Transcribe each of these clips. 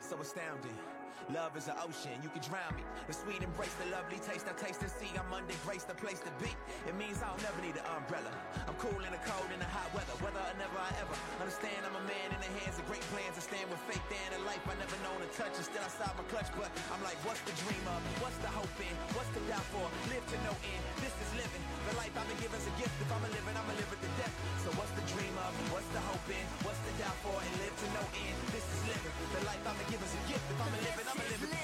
so astounding. Love is an ocean, you can drown me. The sweet embrace, the lovely taste, I taste and see. I'm under grace, the place to be. It means I'll never need an umbrella. I'm cool in the cold, in the hot weather. Whether or never I ever understand, I'm a man in the hands of great plans. I stand with faith in a life I never known to touch. And still I stop my clutch, but I'm like, what's the dream of? What's the hope in? What's the doubt for? Live to no end. This is living. The life I've been given is a gift. If I'm a living, I'm a live it to death. So what's the dream of? What's the hope in? What's the doubt for? And live to no end. This is living. The life I've been given is a gift. If I'm a living, I'm a live it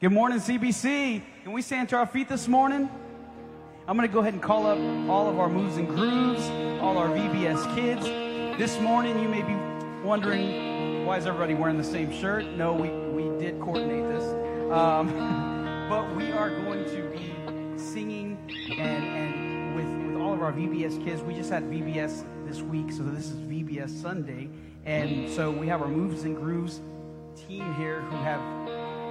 Good morning, CBC. Can we stand to our feet this morning? I'm going to go ahead and call up all of our moves and grooves, all our VBS kids. This morning, you may be wondering why is everybody wearing the same shirt? No, we, we did coordinate this. Um, but we are going to be singing and, and with, with all of our VBS kids. We just had VBS this week, so this is VBS Sunday. And so we have our moves and grooves team here who have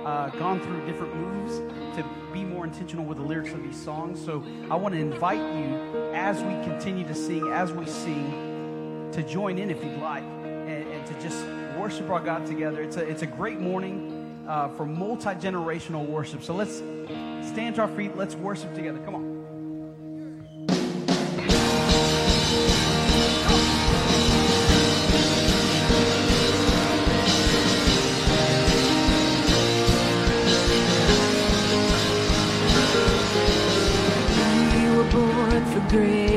uh, gone through different moves to be more intentional with the lyrics of these songs. So I want to invite you as we continue to sing, as we sing, to join in if you'd like, and, and to just worship our God together. It's a, it's a great morning uh, for multi generational worship. So let's stand to our feet, let's worship together. Come on. Born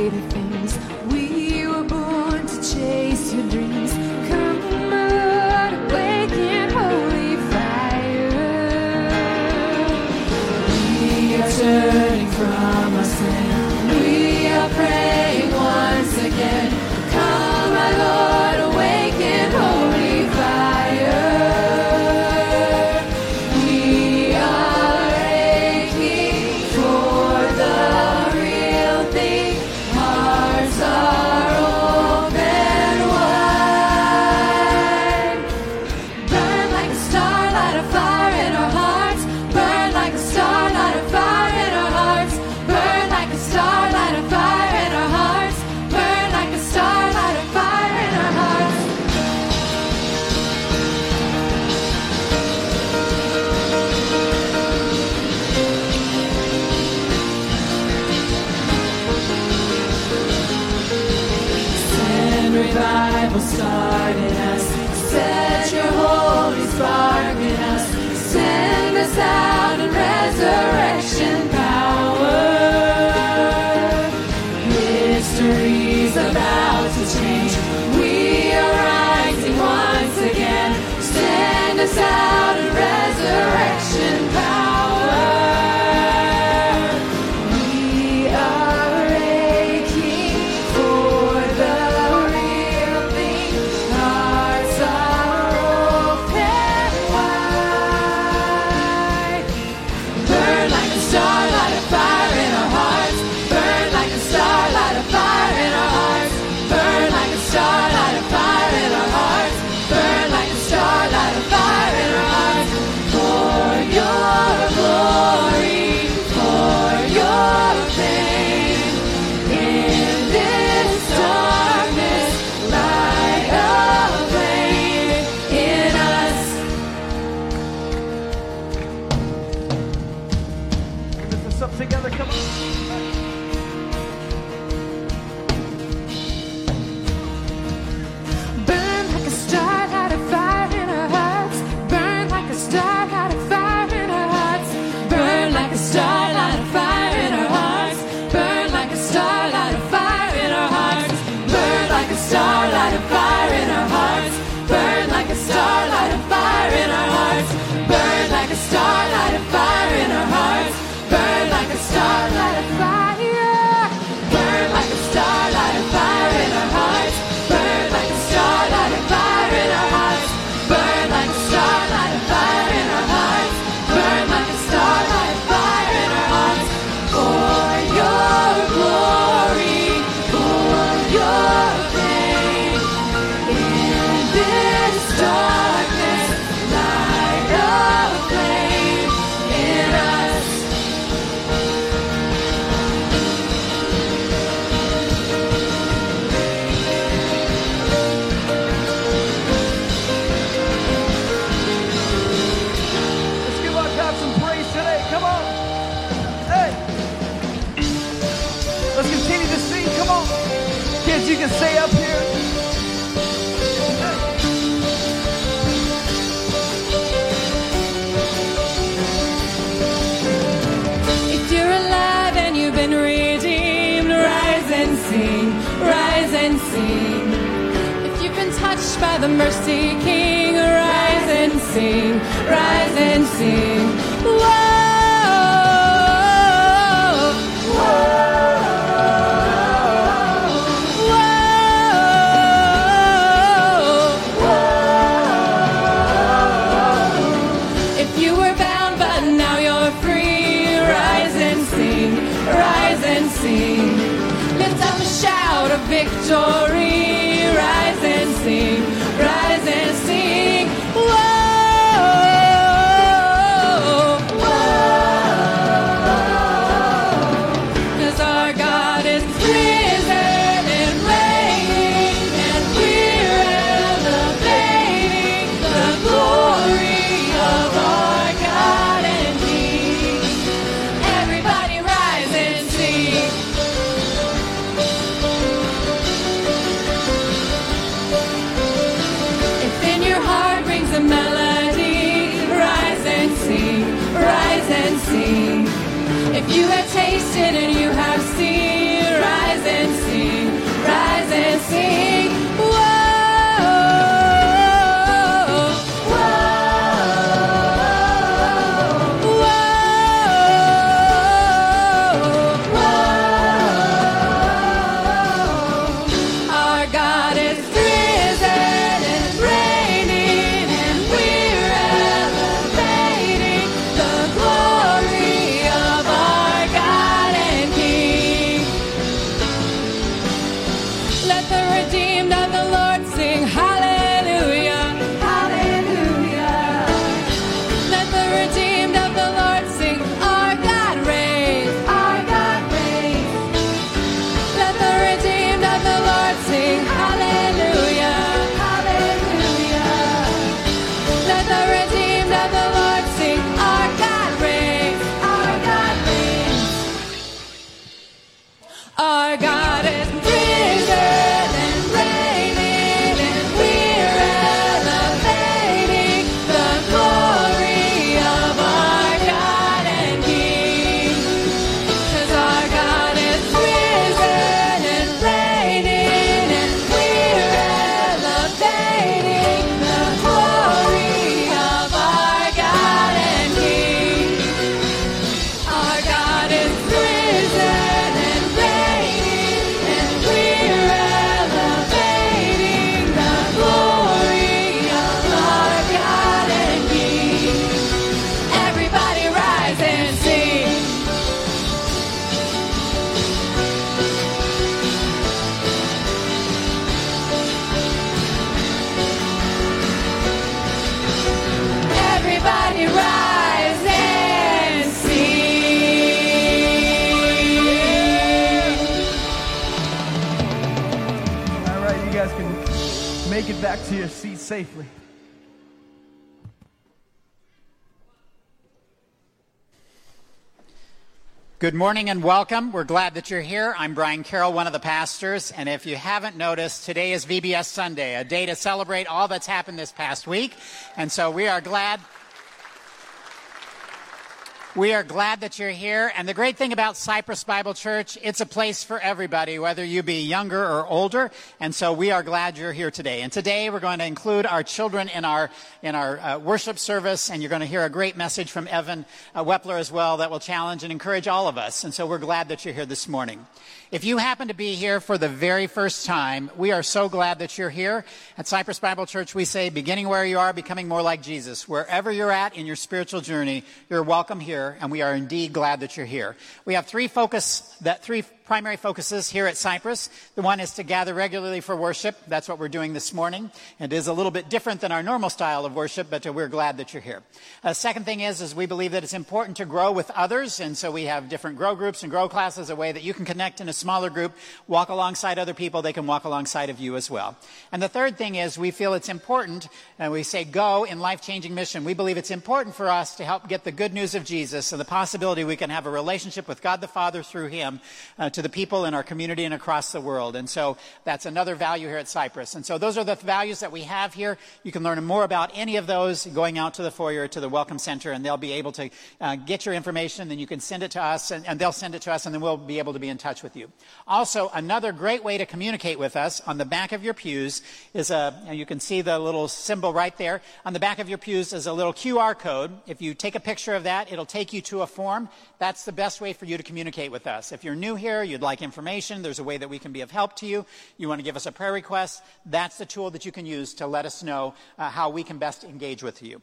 the mercy king, rise and sing, rise and sing. Whoa, safely. Good morning and welcome. We're glad that you're here. I'm Brian Carroll, one of the pastors. And if you haven't noticed, today is VBS Sunday, a day to celebrate all that's happened this past week. And so we are glad. We are glad that you're here. And the great thing about Cypress Bible Church, it's a place for everybody, whether you be younger or older. And so we are glad you're here today. And today we're going to include our children in our, in our uh, worship service. And you're going to hear a great message from Evan uh, Wepler as well that will challenge and encourage all of us. And so we're glad that you're here this morning. If you happen to be here for the very first time, we are so glad that you're here. At Cypress Bible Church, we say, beginning where you are, becoming more like Jesus. Wherever you're at in your spiritual journey, you're welcome here, and we are indeed glad that you're here. We have three focus, that three primary focuses here at Cypress. The one is to gather regularly for worship. That's what we're doing this morning. It is a little bit different than our normal style of worship, but we're glad that you're here. Uh, second thing is, is we believe that it's important to grow with others, and so we have different grow groups and grow classes, a way that you can connect in a smaller group, walk alongside other people, they can walk alongside of you as well. And the third thing is we feel it's important, and we say go in life-changing mission. We believe it's important for us to help get the good news of Jesus and the possibility we can have a relationship with God the Father through Him uh, to the people in our community and across the world. And so that's another value here at Cypress. And so those are the values that we have here. You can learn more about any of those going out to the foyer, to the Welcome Center, and they'll be able to uh, get your information. Then you can send it to us, and, and they'll send it to us, and then we'll be able to be in touch with you. Also, another great way to communicate with us on the back of your pews is a, you can see the little symbol right there. On the back of your pews is a little QR code. If you take a picture of that, it'll take you to a form. That's the best way for you to communicate with us. If you're new here, you'd like information, there's a way that we can be of help to you, you want to give us a prayer request, that's the tool that you can use to let us know uh, how we can best engage with you.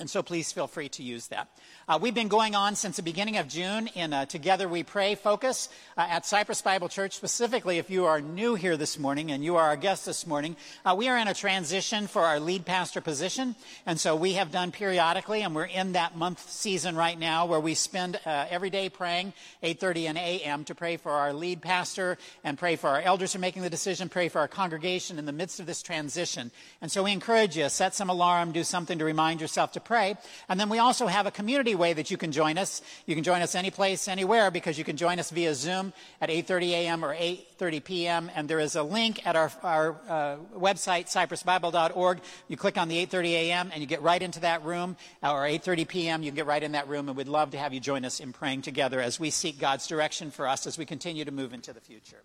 And so please feel free to use that. Uh, we've been going on since the beginning of June in a Together We Pray focus uh, at Cypress Bible Church. Specifically, if you are new here this morning and you are our guest this morning, uh, we are in a transition for our lead pastor position. And so we have done periodically, and we're in that month season right now where we spend uh, every day praying 8.30 and a.m. to pray for our lead pastor and pray for our elders who are making the decision, pray for our congregation in the midst of this transition. And so we encourage you, set some alarm, do something to remind yourself to pray. And then we also have a community way that you can join us. You can join us any place, anywhere, because you can join us via Zoom at 8.30 a.m. or 8.30 p.m. And there is a link at our, our uh, website, cypressbible.org. You click on the 8.30 a.m. and you get right into that room, or 8.30 p.m. You can get right in that room, and we'd love to have you join us in praying together as we seek God's direction for us as we continue to move into the future.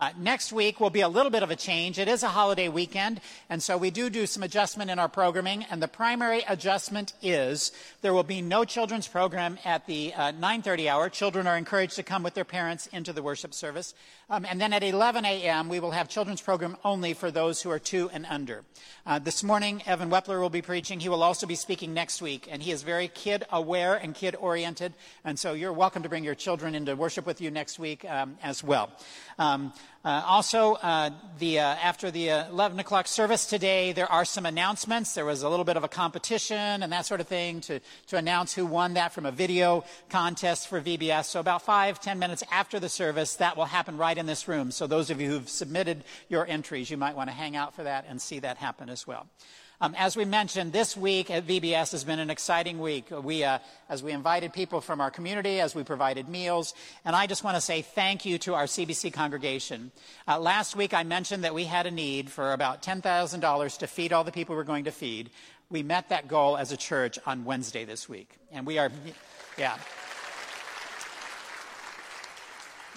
Uh, next week will be a little bit of a change. It is a holiday weekend, and so we do do some adjustment in our programming. And the primary adjustment is there will be no children's program at the uh, 9:30 hour. Children are encouraged to come with their parents into the worship service. Um, and then at 11 a.m., we will have children's program only for those who are two and under. Uh, this morning, Evan Wepler will be preaching. He will also be speaking next week, and he is very kid aware and kid oriented. And so you're welcome to bring your children into worship with you next week um, as well. Um, uh, also, uh, the, uh, after the 11 o'clock service today, there are some announcements. There was a little bit of a competition and that sort of thing to, to announce who won that from a video contest for VBS. So about five, ten minutes after the service, that will happen right in this room. So those of you who've submitted your entries, you might want to hang out for that and see that happen as well. Um, as we mentioned, this week at VBS has been an exciting week. We, uh, as we invited people from our community, as we provided meals, and I just want to say thank you to our CBC congregation. Uh, last week I mentioned that we had a need for about $10,000 to feed all the people we're going to feed. We met that goal as a church on Wednesday this week, and we are, yeah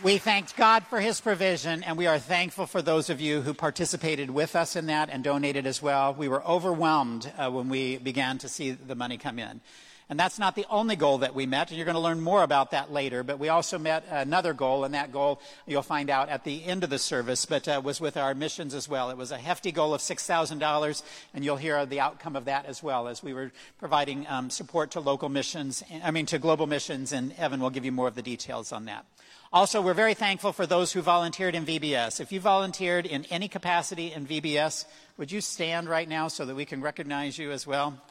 we thanked God for his provision, and we are thankful for those of you who participated with us in that and donated as well. We were overwhelmed uh, when we began to see the money come in. And that's not the only goal that we met, and you're going to learn more about that later. But we also met another goal, and that goal you'll find out at the end of the service, but uh, was with our missions as well. It was a hefty goal of $6,000, and you'll hear the outcome of that as well as we were providing um, support to local missions, I mean, to global missions, and Evan will give you more of the details on that. Also, we're very thankful for those who volunteered in VBS. If you volunteered in any capacity in VBS, would you stand right now so that we can recognize you as well?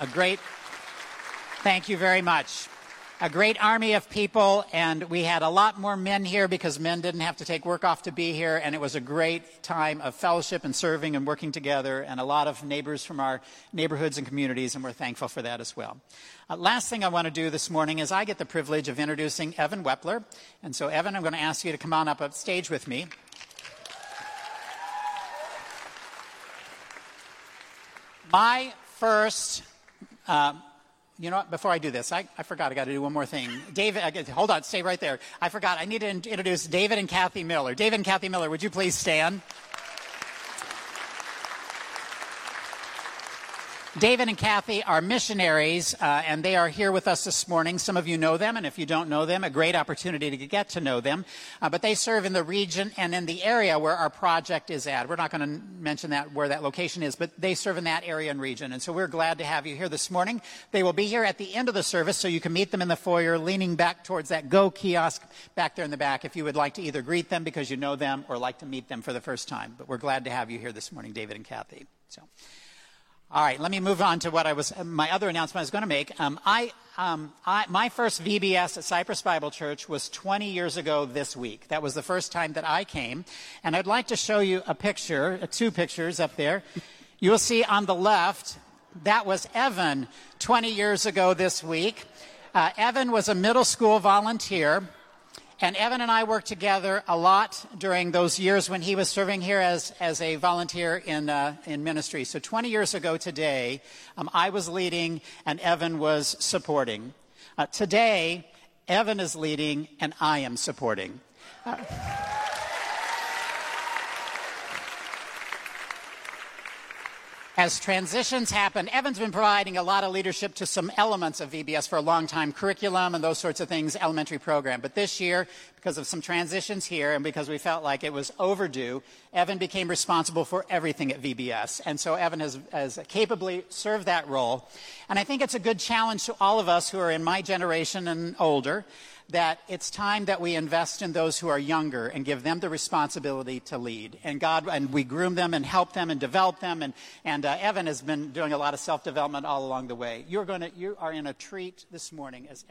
A great, thank you very much a great army of people, and we had a lot more men here because men didn't have to take work off to be here, and it was a great time of fellowship and serving and working together, and a lot of neighbors from our neighborhoods and communities, and we're thankful for that as well. Uh, last thing I want to do this morning is I get the privilege of introducing Evan Wepler, and so Evan, I'm going to ask you to come on up stage with me. My first uh, you know what? Before I do this, I, I forgot. I got to do one more thing. David, hold on, stay right there. I forgot. I need to introduce David and Kathy Miller. David and Kathy Miller, would you please stand? David and Kathy are missionaries, uh, and they are here with us this morning. Some of you know them, and if you don't know them, a great opportunity to get to know them. Uh, but they serve in the region and in the area where our project is at. We're not going to mention that where that location is, but they serve in that area and region. And so we're glad to have you here this morning. They will be here at the end of the service, so you can meet them in the foyer, leaning back towards that Go kiosk back there in the back if you would like to either greet them because you know them or like to meet them for the first time. But we're glad to have you here this morning, David and Kathy. So. All right, let me move on to what I was, my other announcement I was going to make. Um, I, um, I, my first VBS at Cypress Bible Church was 20 years ago this week. That was the first time that I came. And I'd like to show you a picture, uh, two pictures up there. You will see on the left, that was Evan 20 years ago this week. Uh, Evan was a middle school volunteer, and Evan and I worked together a lot during those years when he was serving here as, as a volunteer in, uh, in ministry. So 20 years ago today, um, I was leading and Evan was supporting. Uh, today, Evan is leading and I am supporting. Uh, as transitions happen, Evan's been providing a lot of leadership to some elements of VBS for a long time, curriculum and those sorts of things, elementary program. But this year, because of some transitions here and because we felt like it was overdue, Evan became responsible for everything at VBS. And so Evan has, has capably served that role. And I think it's a good challenge to all of us who are in my generation and older that it's time that we invest in those who are younger and give them the responsibility to lead. And God, and we groom them and help them and develop them. And, and uh, Evan has been doing a lot of self development all along the way. You're going to, you are in a treat this morning as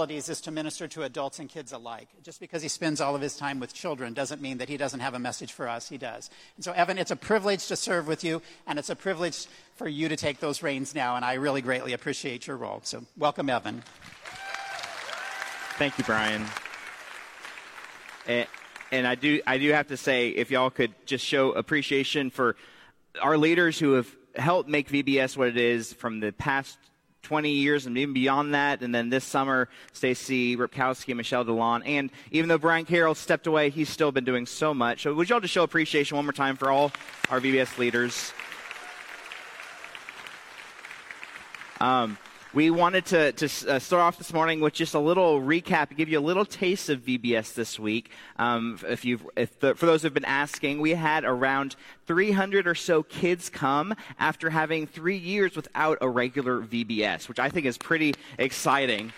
is to minister to adults and kids alike. Just because he spends all of his time with children doesn't mean that he doesn't have a message for us. He does. And so, Evan, it's a privilege to serve with you, and it's a privilege for you to take those reins now, and I really greatly appreciate your role. So, welcome, Evan. Thank you, Brian. And, and I do, I do have to say, if y'all could just show appreciation for our leaders who have helped make VBS what it is from the past 20 years and even beyond that. And then this summer, Stacy Ripkowski Michelle DeLon. And even though Brian Carroll stepped away, he's still been doing so much. So would y'all just show appreciation one more time for all our VBS leaders? Um, we wanted to, to uh, start off this morning with just a little recap, give you a little taste of VBS this week. Um, if you've, if the, for those who've been asking, we had around 300 or so kids come after having three years without a regular VBS, which I think is pretty exciting.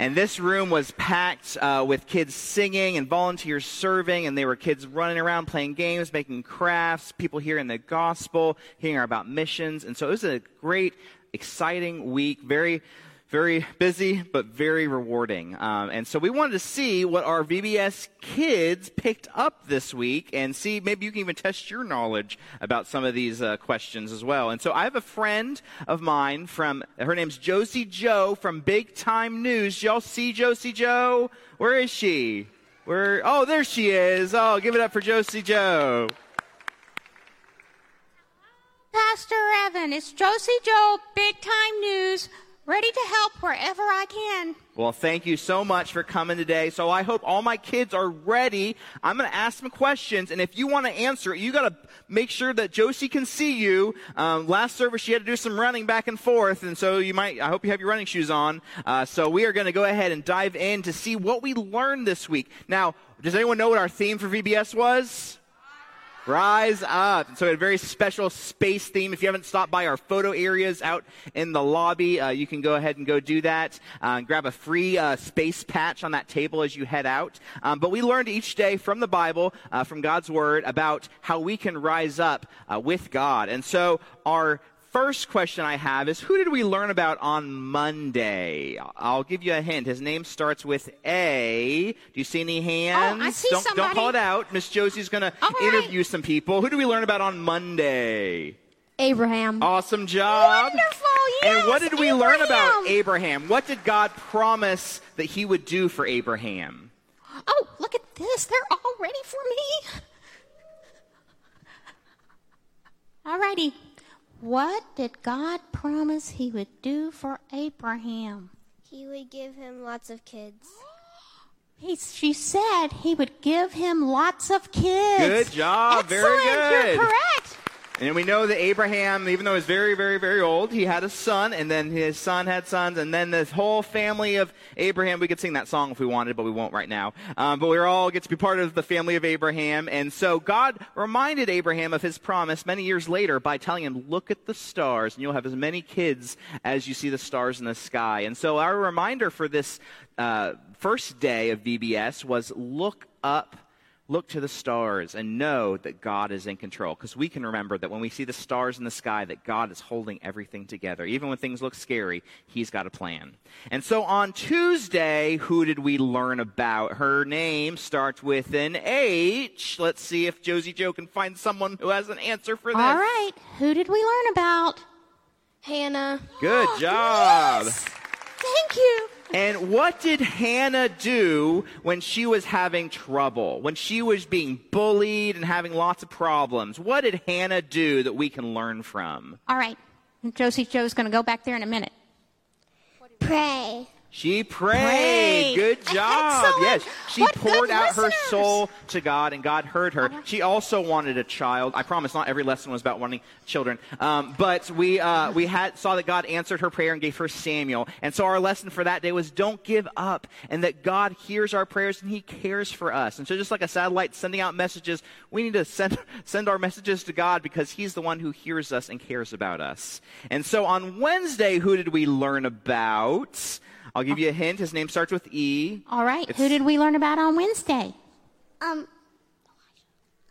And this room was packed uh, with kids singing and volunteers serving, and there were kids running around playing games, making crafts, people hearing the gospel, hearing about missions. And so it was a great, exciting week, very very busy, but very rewarding. Um, and so we wanted to see what our VBS kids picked up this week and see maybe you can even test your knowledge about some of these uh, questions as well. And so I have a friend of mine from, her name's Josie Joe from Big Time News. Y'all see Josie Joe? Where is she? Where? Oh, there she is. Oh, give it up for Josie Joe. Pastor Evan, it's Josie Joe, Big Time News ready to help wherever I can. Well, thank you so much for coming today. So I hope all my kids are ready. I'm going to ask some questions, and if you want to answer it, you got to make sure that Josie can see you. Um, last service, she had to do some running back and forth, and so you might. I hope you have your running shoes on. Uh, so we are going to go ahead and dive in to see what we learned this week. Now, does anyone know what our theme for VBS was? Rise up. So a very special space theme. If you haven't stopped by our photo areas out in the lobby, uh, you can go ahead and go do that. Uh, grab a free uh, space patch on that table as you head out. Um, but we learned each day from the Bible, uh, from God's Word, about how we can rise up uh, with God. And so our first question I have is who did we learn about on Monday? I'll give you a hint. His name starts with A. Do you see any hands? Oh, I see don't, somebody. don't call it out. Miss Josie's going to All interview some people. Who did we learn about on Monday? Abraham. Awesome job. Wonderful, and what did we learn about Abraham. Abraham? What did God promise that he would do for Abraham? Oh, look at this. They're all ready for me. Alrighty. What did God promise he would do for Abraham? He would give him lots of kids. He, she said he would give him lots of kids. Good job. Very Excellent. good. You're correct. And we know that Abraham, even though he was very, very, very old, he had a son, and then his son had sons, and then this whole family of Abraham. We could sing that song if we wanted, but we won't right now. Um, but we all get to be part of the family of Abraham. And so God reminded Abraham of his promise many years later by telling him, Look at the stars, and you'll have as many kids as you see the stars in the sky. And so our reminder for this uh, first day of VBS was look up look to the stars and know that God is in control. Because we can remember that when we see the stars in the sky, that God is holding everything together. Even when things look scary, He's got a plan. And so on Tuesday, who did we learn about? Her name starts with an H. Let's see if Josie Joe can find someone who has an answer for this. All right. Who did we learn about? Hannah. Good job. Thank you. And what did Hannah do when she was having trouble? When she was being bullied and having lots of problems? What did Hannah do that we can learn from? All right. Josie Joe's going to go back there in a minute. Pray. She prayed. Prayed. Good job. Excellent. Yes. She What poured out her soul to God and God heard her. She also wanted a child. I promise not every lesson was about wanting children. Um, but we, uh, we had, saw that God answered her prayer and gave her Samuel. And so our lesson for that day was don't give up and that God hears our prayers and he cares for us. And so just like a satellite sending out messages, we need to send, send our messages to God because he's the one who hears us and cares about us. And so on Wednesday, who did we learn about? I'll give you a hint. His name starts with E. All right. It's- Who did we learn about on Wednesday? Um,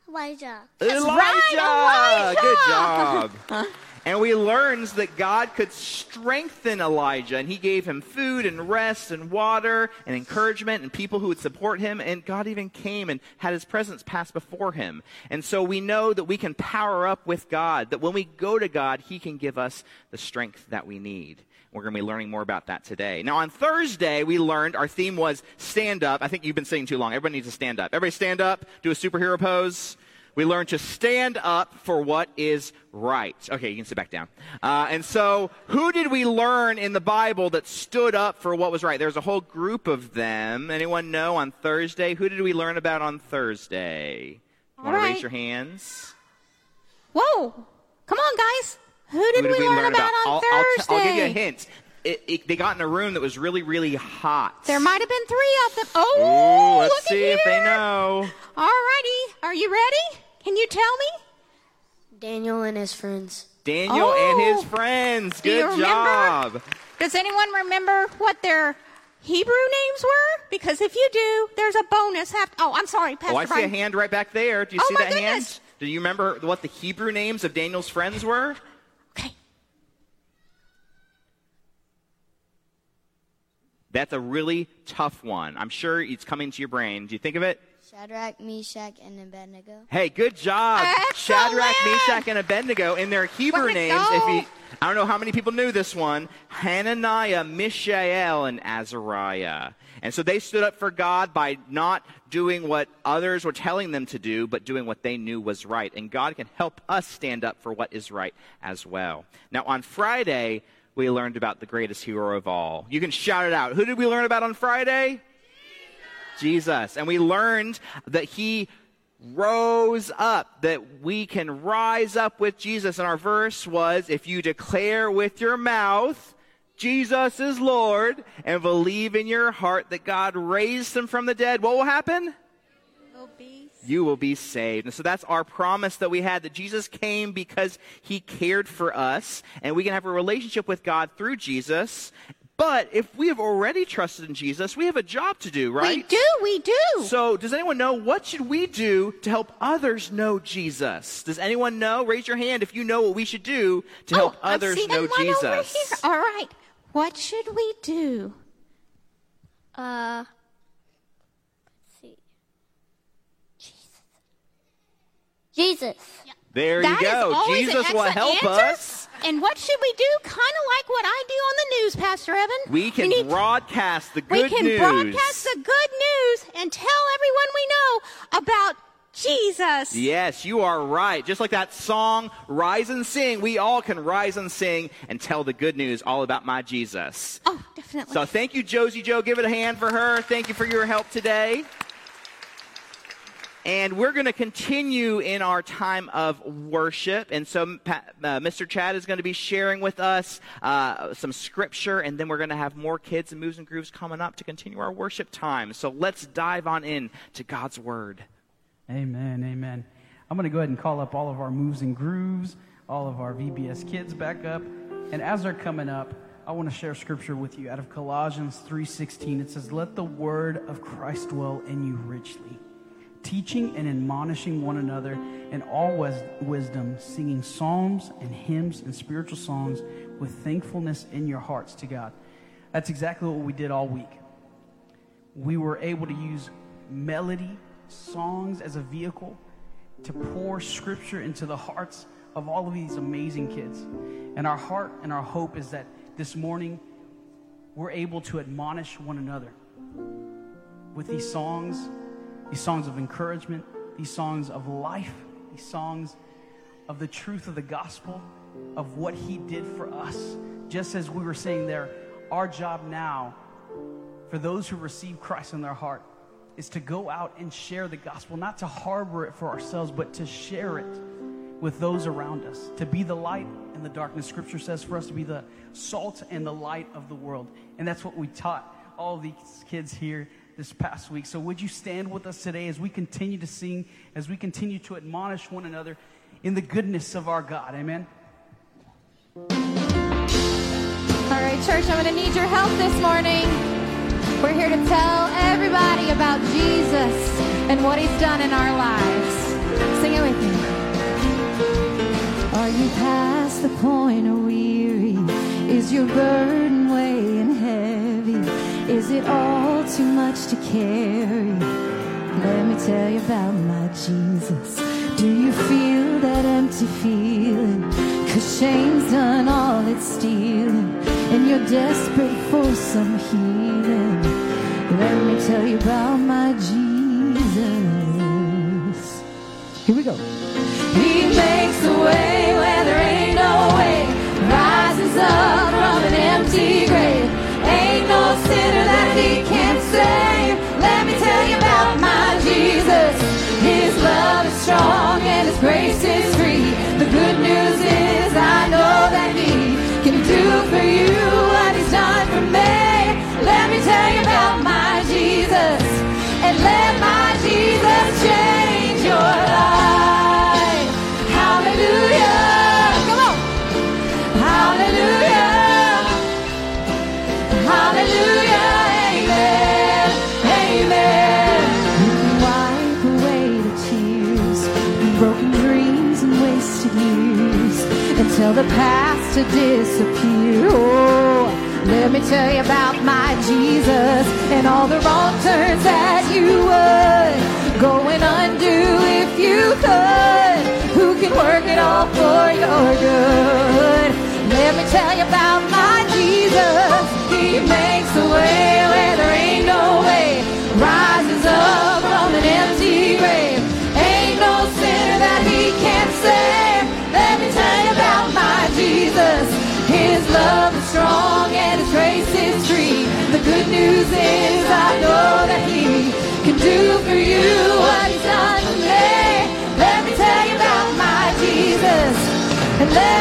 Elijah. Elijah. right, Elijah. Good job. and we learned that God could strengthen Elijah, and he gave him food and rest and water and encouragement and people who would support him. And God even came and had his presence pass before him. And so we know that we can power up with God, that when we go to God, he can give us the strength that we need. We're going to be learning more about that today. Now, on Thursday, we learned our theme was stand up. I think you've been sitting too long. Everybody needs to stand up. Everybody stand up, do a superhero pose. We learned to stand up for what is right. Okay, you can sit back down. Uh, and so, who did we learn in the Bible that stood up for what was right? There's a whole group of them. Anyone know on Thursday? Who did we learn about on Thursday? Want to raise your hands? Whoa. Come on, guys. Who did, Who we, learn, about, on I'll, I'll, t- I'll give you a hint. It, it, they got in a room that was really, really hot. There might have been three of them. Oh, Ooh, let's look see at if they know. All righty. Are you ready? Can you tell me? Daniel and his friends. Daniel and oh, his Oh. friends. Good remember? job. Does anyone remember what their Hebrew names were? Because if you do, there's a bonus. Have oh, I'm sorry, Pastor Oh, I see a hand right back there. Do you Oh, see my that hand? Do you remember what the Hebrew names of Daniel's friends were? That's a really tough one. I'm sure it's coming to your brain. Do you think of it? Shadrach, Meshach, and Abednego. Hey, good job. Excellent. Shadrach, Meshach, and Abednego in their Hebrew Way to names. If go. you, I don't know how many people knew this one. Hananiah, Mishael, and Azariah. And so they stood up for God by not doing what others were telling them to do, but doing what they knew was right. And God can help us stand up for what is right as well. Now, on Friday, we learned about the greatest hero of all. You can shout it out. Who did we learn about on Friday? Jesus. And we learned that he rose up, that we can rise up with Jesus. And our verse was if you declare with your mouth, Jesus is Lord, and believe in your heart that God raised him from the dead, what will happen? You will be saved. And so that's our promise that we had that Jesus came because he cared for us, and we can have a relationship with God through Jesus. But if we have already trusted in Jesus, we have a job to do, right? We do, we do. So, does anyone know what should we do to help others know Jesus? Does anyone know? Raise your hand if you know what we should do to help oh, I'm others seeing know one Over here. Jesus. All right. What should we do? Uh, let's see. Jesus. There That you go. Jesus will help answer. us. And what should we do? Kind of like what I do on the news, Pastor Evan. We can need broadcast the good news. we can news. broadcast the good news and tell everyone we know about Jesus. Yes, you are right. Just like that song, Rise and Sing, we all can rise and sing and tell the good news all about my Jesus. Oh, definitely. So thank you, Josie Joe. Give it a hand for her. Thank you for your help today. And we're going to continue in our time of worship. And so uh, Mr. Chad is going to be sharing with us uh, some scripture, and then we're going to have more kids and moves and grooves coming up to continue our worship time. So let's dive on in to God's Word. Amen, amen. I'm going to go ahead and call up all of our moves and grooves, all of our VBS kids back up. And as they're coming up, I want to share scripture with you out of Colossians 3:16. It says, "Let the word of Christ dwell in you richly, teaching and admonishing one another in all wis- wisdom, singing psalms and hymns and spiritual songs with thankfulness in your hearts to God. That's exactly what we did all week. We were able to use melody, songs as a vehicle to pour scripture into the hearts of all of these amazing kids. And our heart and our hope is that this morning we're able to admonish one another with these songs, these songs of encouragement, these songs of life, these songs of the truth of the gospel, of what He did for us. Just as we were saying there, our job now, for those who receive Christ in their heart, is to go out and share the gospel, not to harbor it for ourselves, but to share it with those around us, to be the light in the darkness. Scripture says for us to be the salt and the light of the world. And that's what we taught all these kids here this past week. So, would you stand with us today as we continue to sing, as we continue to admonish one another in the goodness of our God? Amen. All right, church, I'm going to need your help this morning. We're here to tell everybody about Jesus and what he's done in our lives. Sing it with me. Are you past the point of weary? Is your burden weighing heavy? Is it all too much to carry? Let me tell you about my Jesus. Do you feel that empty feeling? Cause shame's done all it's stealing, and you're desperate for some healing. Let me tell you about my Jesus. Here we go. He makes a way where there ain't Let me tell you about my Jesus. His love is strong and his grace is free. The good news is I know that he can do for you what he's done for me. Let me tell you tell the past to disappear. Oh, let me tell you about my Jesus and all the wrong turns that you would go and undo if you could. Who can work it all for your good? Let me tell you about my Jesus. He makes a way where there ain't no way. Rises up from an empty let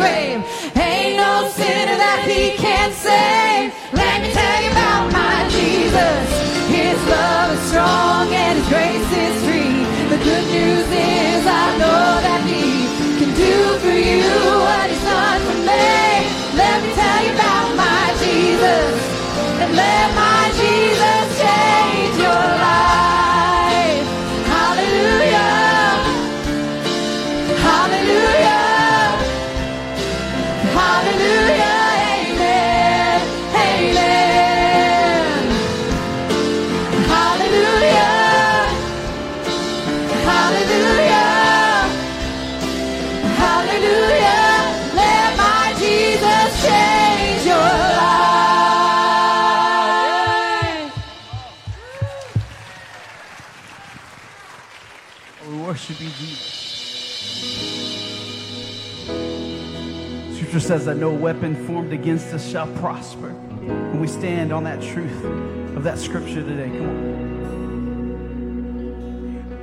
grave. Ain't no sinner that he can't save. Let me tell you about my Jesus. His love is strong and his grace is free. The good news is I know that he can do for you what he's done for me. Let me tell you about my Jesus. And let my scripture says that no weapon formed against us shall prosper. And we stand on that truth of that scripture today. Come on.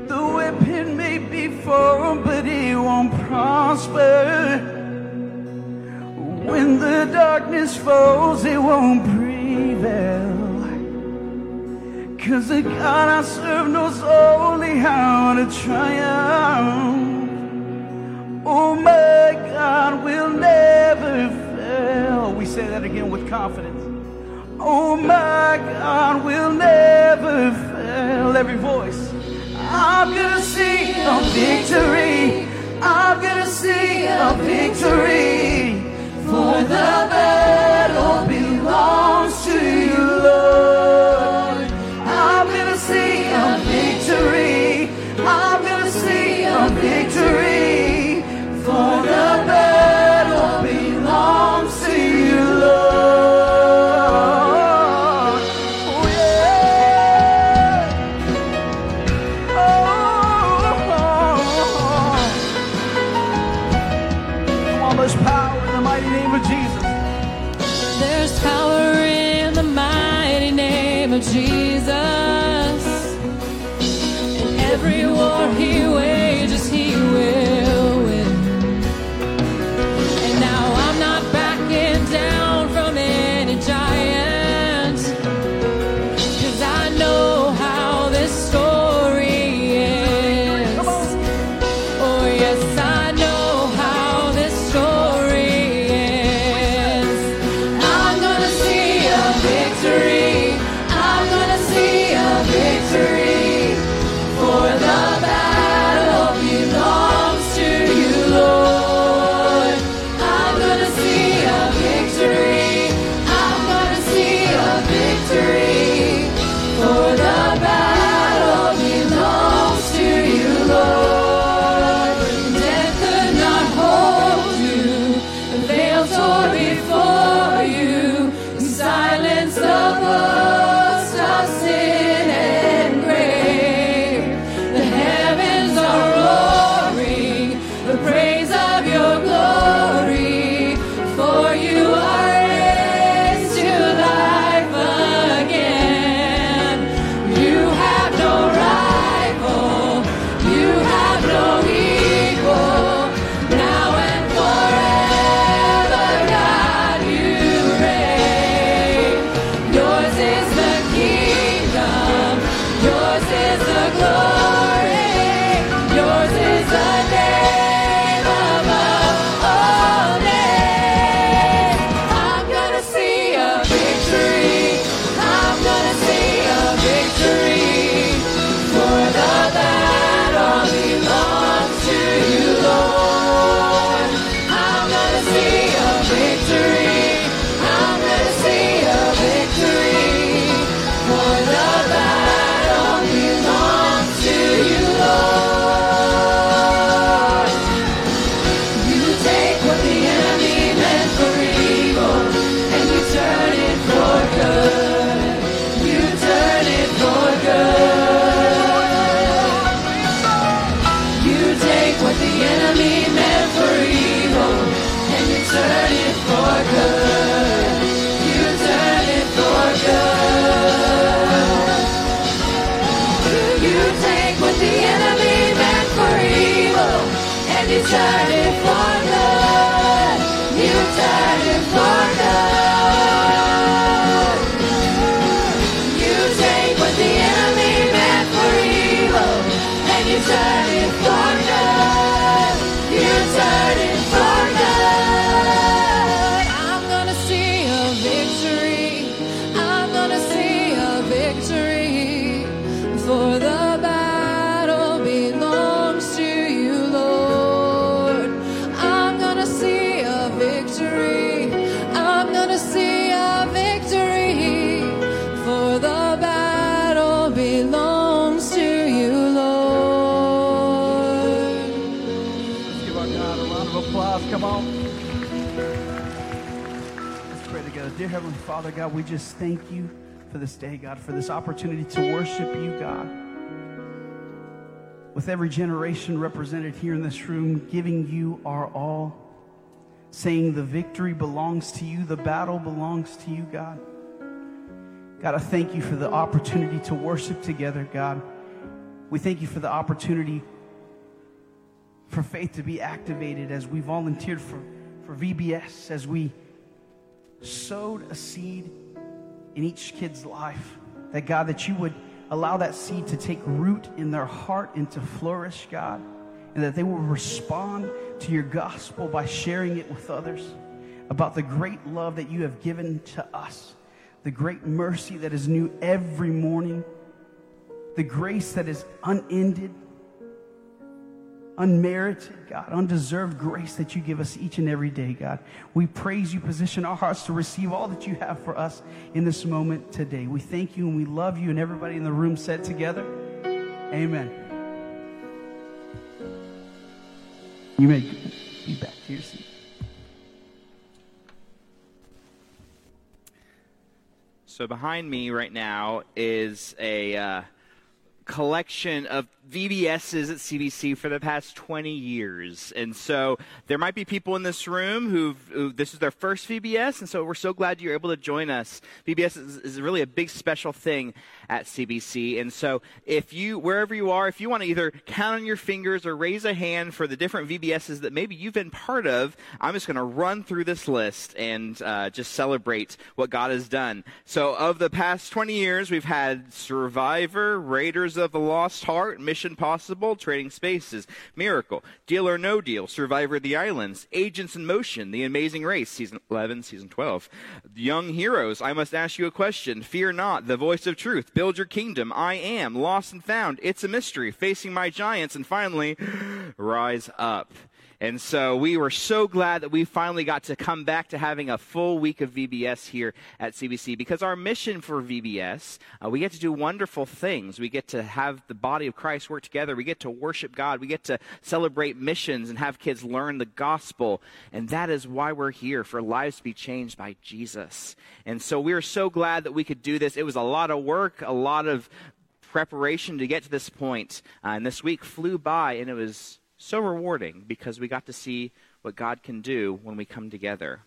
The weapon may be formed, but it won't prosper. When the darkness falls, it won't prevail. Cause the God I serve knows only how to triumph. Oh, my God we'll never fail. We say that again with confidence. Oh, my God we'll never fail. Every voice. I'm gonna see a victory. I'm gonna see a victory for the best. Dear Heavenly Father, God, we just thank you for this day, God, for this opportunity to worship you, God. With every generation represented here in this room, giving you our all, saying the victory belongs to you, the battle belongs to you, God. God, I thank you for the opportunity to worship together, God. We thank you for the opportunity for faith to be activated as we volunteered for, for VBS, as we sowed a seed in each kid's life. That God, that you would allow that seed to take root in their heart and to flourish, God, and that they will respond to your gospel by sharing it with others about the great love that you have given to us, the great mercy that is new every morning, the grace that is unended unmerited, God, undeserved grace that you give us each and every day, God. We praise you, position our hearts to receive all that you have for us in this moment today. We thank you and we love you, and everybody in the room said together, Amen. You may be back to your seat. So behind me right now is a uh, collection of VBSs at CBC for the past 20 years. And so there might be people in this room who this is their first VBS, and so we're so glad you're able to join us. VBS is, is really a big special thing at CBC. And so if you, wherever you are, if you want to either count on your fingers or raise a hand for the different VBSs that maybe you've been part of, I'm just going to run through this list and uh, just celebrate what God has done. So of the past 20 years, we've had Survivor, Raiders of the Lost Heart, Mission Possible, Trading Spaces, Miracle, Deal or No Deal, Survivor of the Islands, Agents in Motion, The Amazing Race, Season 11, Season 12, Young Heroes, I Must Ask You a Question, Fear Not, The Voice of Truth, Build Your Kingdom, I Am, Lost and Found, It's a Mystery, Facing My Giants, and finally, Rise Up. And so we were so glad that we finally got to come back to having a full week of VBS here at CBC because our mission for VBS, uh, we get to do wonderful things. We get to have the body of Christ work together. We get to worship God. We get to celebrate missions and have kids learn the gospel. And that is why we're here for lives to be changed by Jesus. And so we are so glad that we could do this. It was a lot of work, a lot of preparation to get to this point. Uh, and this week flew by and it was so rewarding because we got to see what God can do when we come together.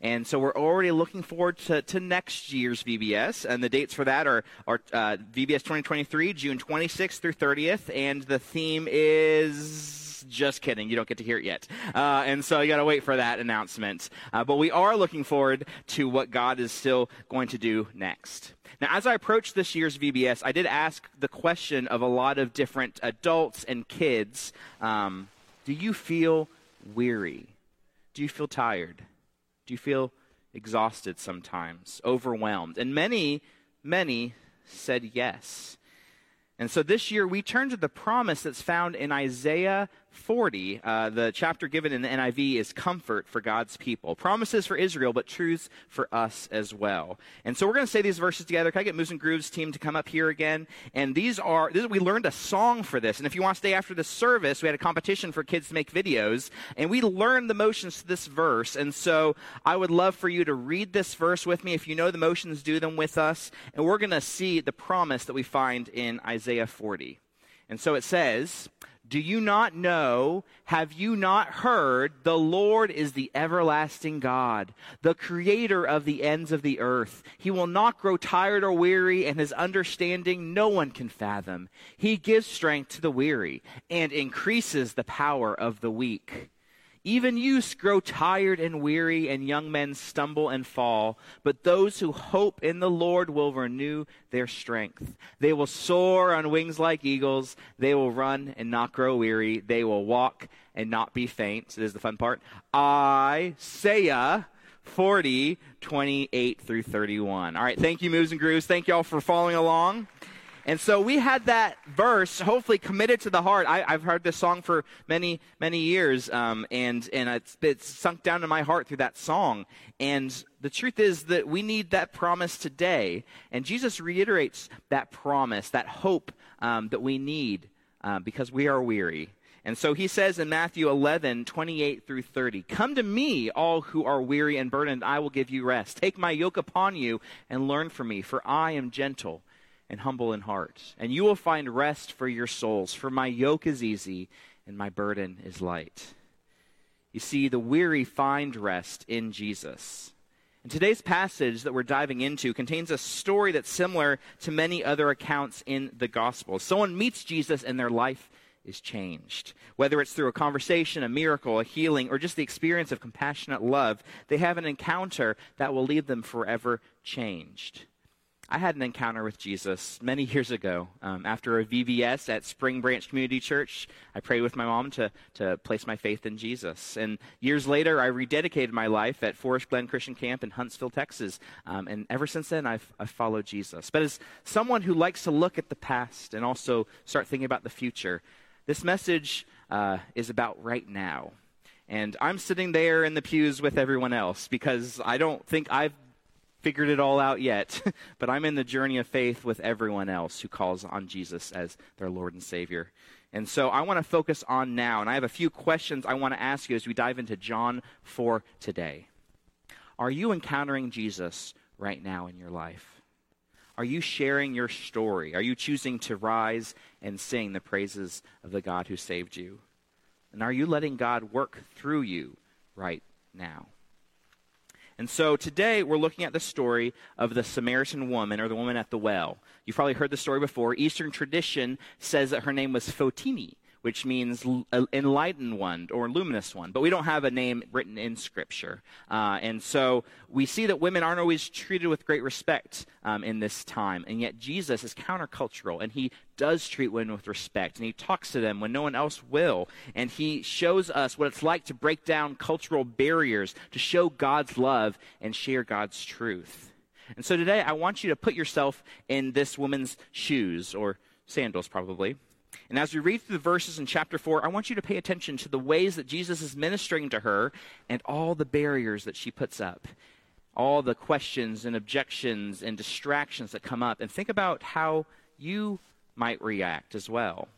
And so we're already looking forward to, to next year's VBS. And the dates for that are, are uh, VBS 2023, June 26th through 30th. And the theme is. Just kidding. You don't get to hear it yet. Uh, and so you got to wait for that announcement. Uh, but we are looking forward to what God is still going to do next. Now, as I approached this year's VBS, I did ask the question of a lot of different adults and kids um, Do you feel weary? Do you feel tired? Do you feel exhausted sometimes, overwhelmed? And many, many said yes. And so this year we turn to the promise that's found in Isaiah 40. Uh, the chapter given in the NIV is comfort for God's people. Promises for Israel, but truths for us as well. And so we're going to say these verses together. Can I get Moves and Grooves team to come up here again? And these are, this, we learned a song for this. And if you want to stay after the service, we had a competition for kids to make videos. And we learned the motions to this verse. And so I would love for you to read this verse with me. If you know the motions, do them with us. And we're going to see the promise that we find in Isaiah 40. And so it says, do you not know? Have you not heard? The Lord is the everlasting God, the creator of the ends of the earth. He will not grow tired or weary, and his understanding no one can fathom. He gives strength to the weary and increases the power of the weak. Even youths grow tired and weary, and young men stumble and fall. But those who hope in the Lord will renew their strength. They will soar on wings like eagles. They will run and not grow weary. They will walk and not be faint. So this is the fun part. Isaiah 40, 28 through 31. All right, thank you, Moves and Grooves. Thank you all for following along. And so we had that verse hopefully committed to the heart. I, have heard this song for many, many years, um, and, and it's, it's sunk down to my heart through that song. And the truth is that we need that promise today. And Jesus reiterates that promise, that hope um, that we need uh, because we are weary. And so he says in Matthew 11, 28 through 30, Come to me, all who are weary and burdened, I will give you rest. Take my yoke upon you and learn from me, for I am gentle and humble in heart, and you will find rest for your souls. For my yoke is easy and my burden is light. You see, the weary find rest in Jesus. And today's passage that we're diving into contains a story that's similar to many other accounts in the Gospels. Someone meets Jesus and their life is changed. Whether it's through a conversation, a miracle, a healing, or just the experience of compassionate love, they have an encounter that will leave them forever changed. I had an encounter with Jesus many years ago um, after a VBS at Spring Branch Community Church. I prayed with my mom to, to place my faith in Jesus. And years later, I rededicated my life at Forest Glen Christian Camp in Huntsville, Texas. Um, and ever since then, I've, I've followed Jesus. But as someone who likes to look at the past and also start thinking about the future, this message uh, is about right now. And I'm sitting there in the pews with everyone else because I don't think I've figured it all out yet, but I'm in the journey of faith with everyone else who calls on Jesus as their Lord and Savior. And so I want to focus on now, and I have a few questions I want to ask you as we dive into John 4 today. Are you encountering Jesus right now in your life? Are you sharing your story? Are you choosing to rise and sing the praises of the God who saved you? And are you letting God work through you right now? And so today we're looking at the story of the Samaritan woman or the woman at the well. You've probably heard the story before. Eastern tradition says that her name was Fotini, which means enlightened one or luminous one. But we don't have a name written in Scripture. Uh, and so we see that women aren't always treated with great respect um, in this time. And yet Jesus is countercultural, and he does treat women with respect, and he talks to them when no one else will. And he shows us what it's like to break down cultural barriers, to show God's love, and share God's truth. And so today I want you to put yourself in this woman's shoes, or sandals probably. And as we read through the verses in chapter 4, I want you to pay attention to the ways that Jesus is ministering to her and all the barriers that she puts up, all the questions and objections and distractions that come up. And think about how you might react as well.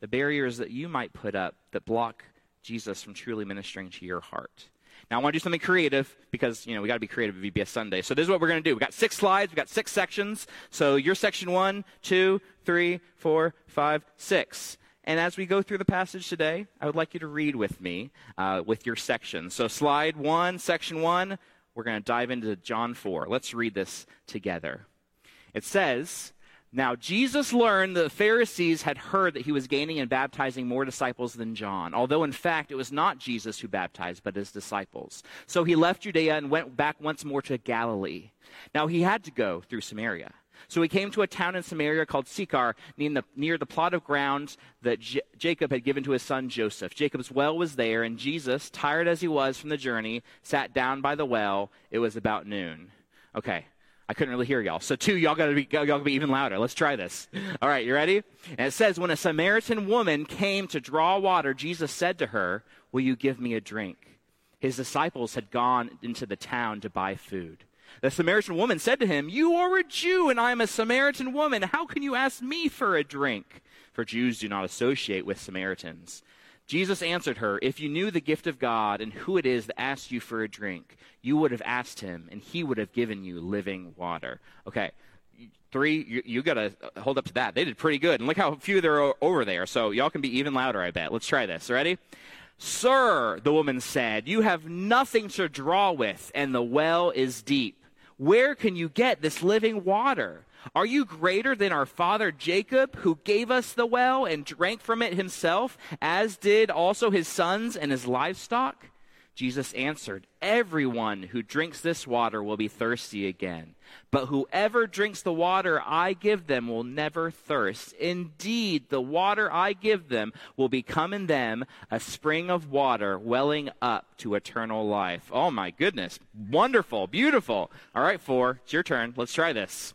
The barriers that you might put up that block Jesus from truly ministering to your heart. Now I want to do something creative because you know we got to be creative at VBS Sunday. So this is what we're going to do. We got six slides. We got six sections. So your section one, two, three, four, five, six. And as we go through the passage today, I would like you to read with me uh, with your section. So slide one, section one. We're going to dive into John four. Let's read this together. It says. Now, Jesus learned that the Pharisees had heard that he was gaining and baptizing more disciples than John, although in fact it was not Jesus who baptized, but his disciples. So he left Judea and went back once more to Galilee. Now, he had to go through Samaria. So he came to a town in Samaria called Sychar, near the, near the plot of ground that J- Jacob had given to his son Joseph. Jacob's well was there, and Jesus, tired as he was from the journey, sat down by the well. It was about noon. Okay, I couldn't really hear y'all. So two, y'all gotta be y'all gotta be even louder. Let's try this. All right, you ready? And it says, when a Samaritan woman came to draw water, Jesus said to her, "Will you give me a drink?" His disciples had gone into the town to buy food. The Samaritan woman said to him, You are a Jew, and I am a Samaritan woman. How can you ask me for a drink? For Jews do not associate with Samaritans. Jesus answered her, If you knew the gift of God and who it is that asks you for a drink, you would have asked him, and he would have given you living water. Okay, three, you, you got to hold up to that. They did pretty good. And look how few there are over there. So y'all can be even louder, I bet. Let's try this. Ready? Sir, the woman said, you have nothing to draw with, and the well is deep. Where can you get this living water? Are you greater than our father Jacob, who gave us the well and drank from it himself, as did also his sons and his livestock? Jesus answered, Everyone who drinks this water will be thirsty again. But whoever drinks the water I give them will never thirst. Indeed, the water I give them will become in them a spring of water welling up to eternal life. Oh my goodness. Wonderful. Beautiful. All right, four. It's your turn. Let's try this.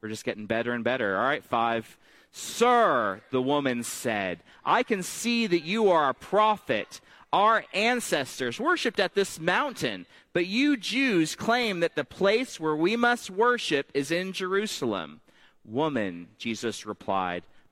We're just getting better and better. All right, five. Sir, the woman said, I can see that you are a prophet. Our ancestors worshipped at this mountain, but you Jews claim that the place where we must worship is in Jerusalem. Woman, Jesus replied,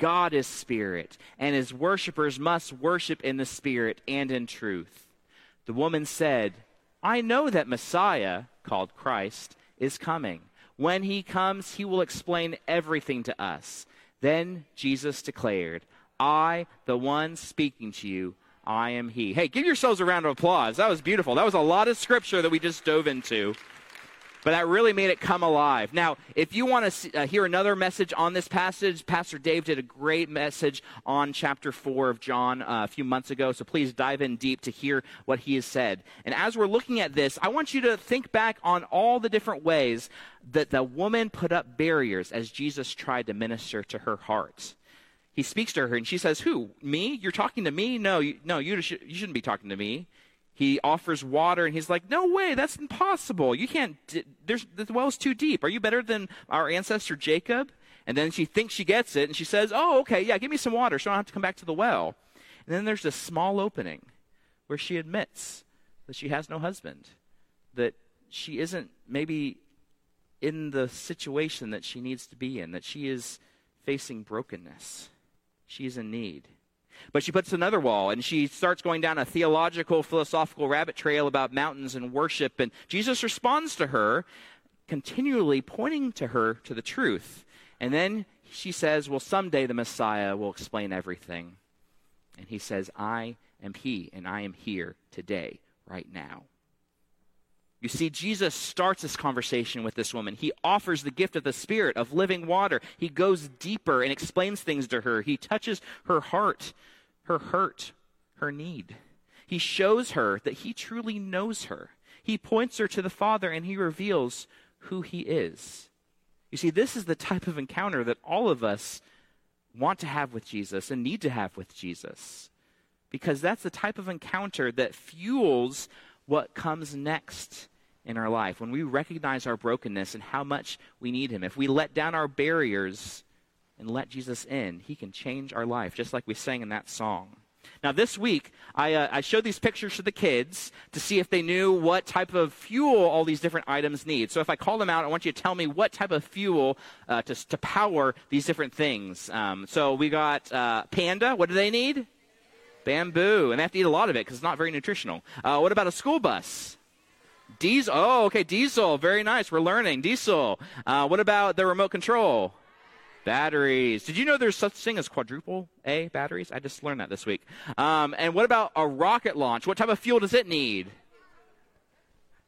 God is Spirit, and his worshipers must worship in the Spirit and in truth. The woman said, I know that Messiah, called Christ, is coming. When he comes, he will explain everything to us. Then Jesus declared, I, the one speaking to you, I am he. Hey, give yourselves a round of applause. That was beautiful. That was a lot of scripture that we just dove into. But that really made it come alive. Now, if you want to see, uh, hear another message on this passage, Pastor Dave did a great message on chapter 4 of John uh, a few months ago. So please dive in deep to hear what he has said. And as we're looking at this, I want you to think back on all the different ways that the woman put up barriers as Jesus tried to minister to her heart he speaks to her and she says, Who? Me? You're talking to me? No, you, no, you, sh- you shouldn't be talking to me. He offers water and he's like, No way, that's impossible. You can't, there's, the well's too deep. Are you better than our ancestor Jacob? And then she thinks she gets it and she says, Oh, okay, yeah, give me some water so I don't have to come back to the well. And then there's this small opening where she admits that she has no husband, that she isn't maybe in the situation that she needs to be in, that she is facing brokenness she is in need. But she puts another wall and she starts going down a theological, philosophical rabbit trail about mountains and worship. And Jesus responds to her, continually pointing to her to the truth. And then she says, Well, someday the Messiah will explain everything. And he says, I am he, and I am here today, right now. You see, Jesus starts this conversation with this woman. He offers the gift of the Spirit, of living water. He goes deeper and explains things to her. He touches her heart, her hurt, her need. He shows her that he truly knows her. He points her to the Father and he reveals who he is. You see, this is the type of encounter that all of us want to have with Jesus and need to have with Jesus. Because that's the type of encounter that fuels what comes next in our life, when we recognize our brokenness and how much we need Him, if we let down our barriers and let Jesus in, He can change our life, just like we sang in that song. Now, this week, I, uh, I, showed these pictures to the kids to see if they knew what type of fuel all these different items need. So, if I call them out, I want you to tell me what type of fuel uh, to, to power these different things. Um, so, we got uh, Panda. What do they need? Bamboo. And they have to eat a lot of it because it's not very nutritional. Uh, what about a school bus? Diesel. Oh, okay, diesel. Very nice. We're learning. Diesel. Uh, what about the remote control? Batteries. Did you know there's such thing as quadruple A batteries? I just learned that this week. Um, and what about a rocket launch? What type of fuel does it need?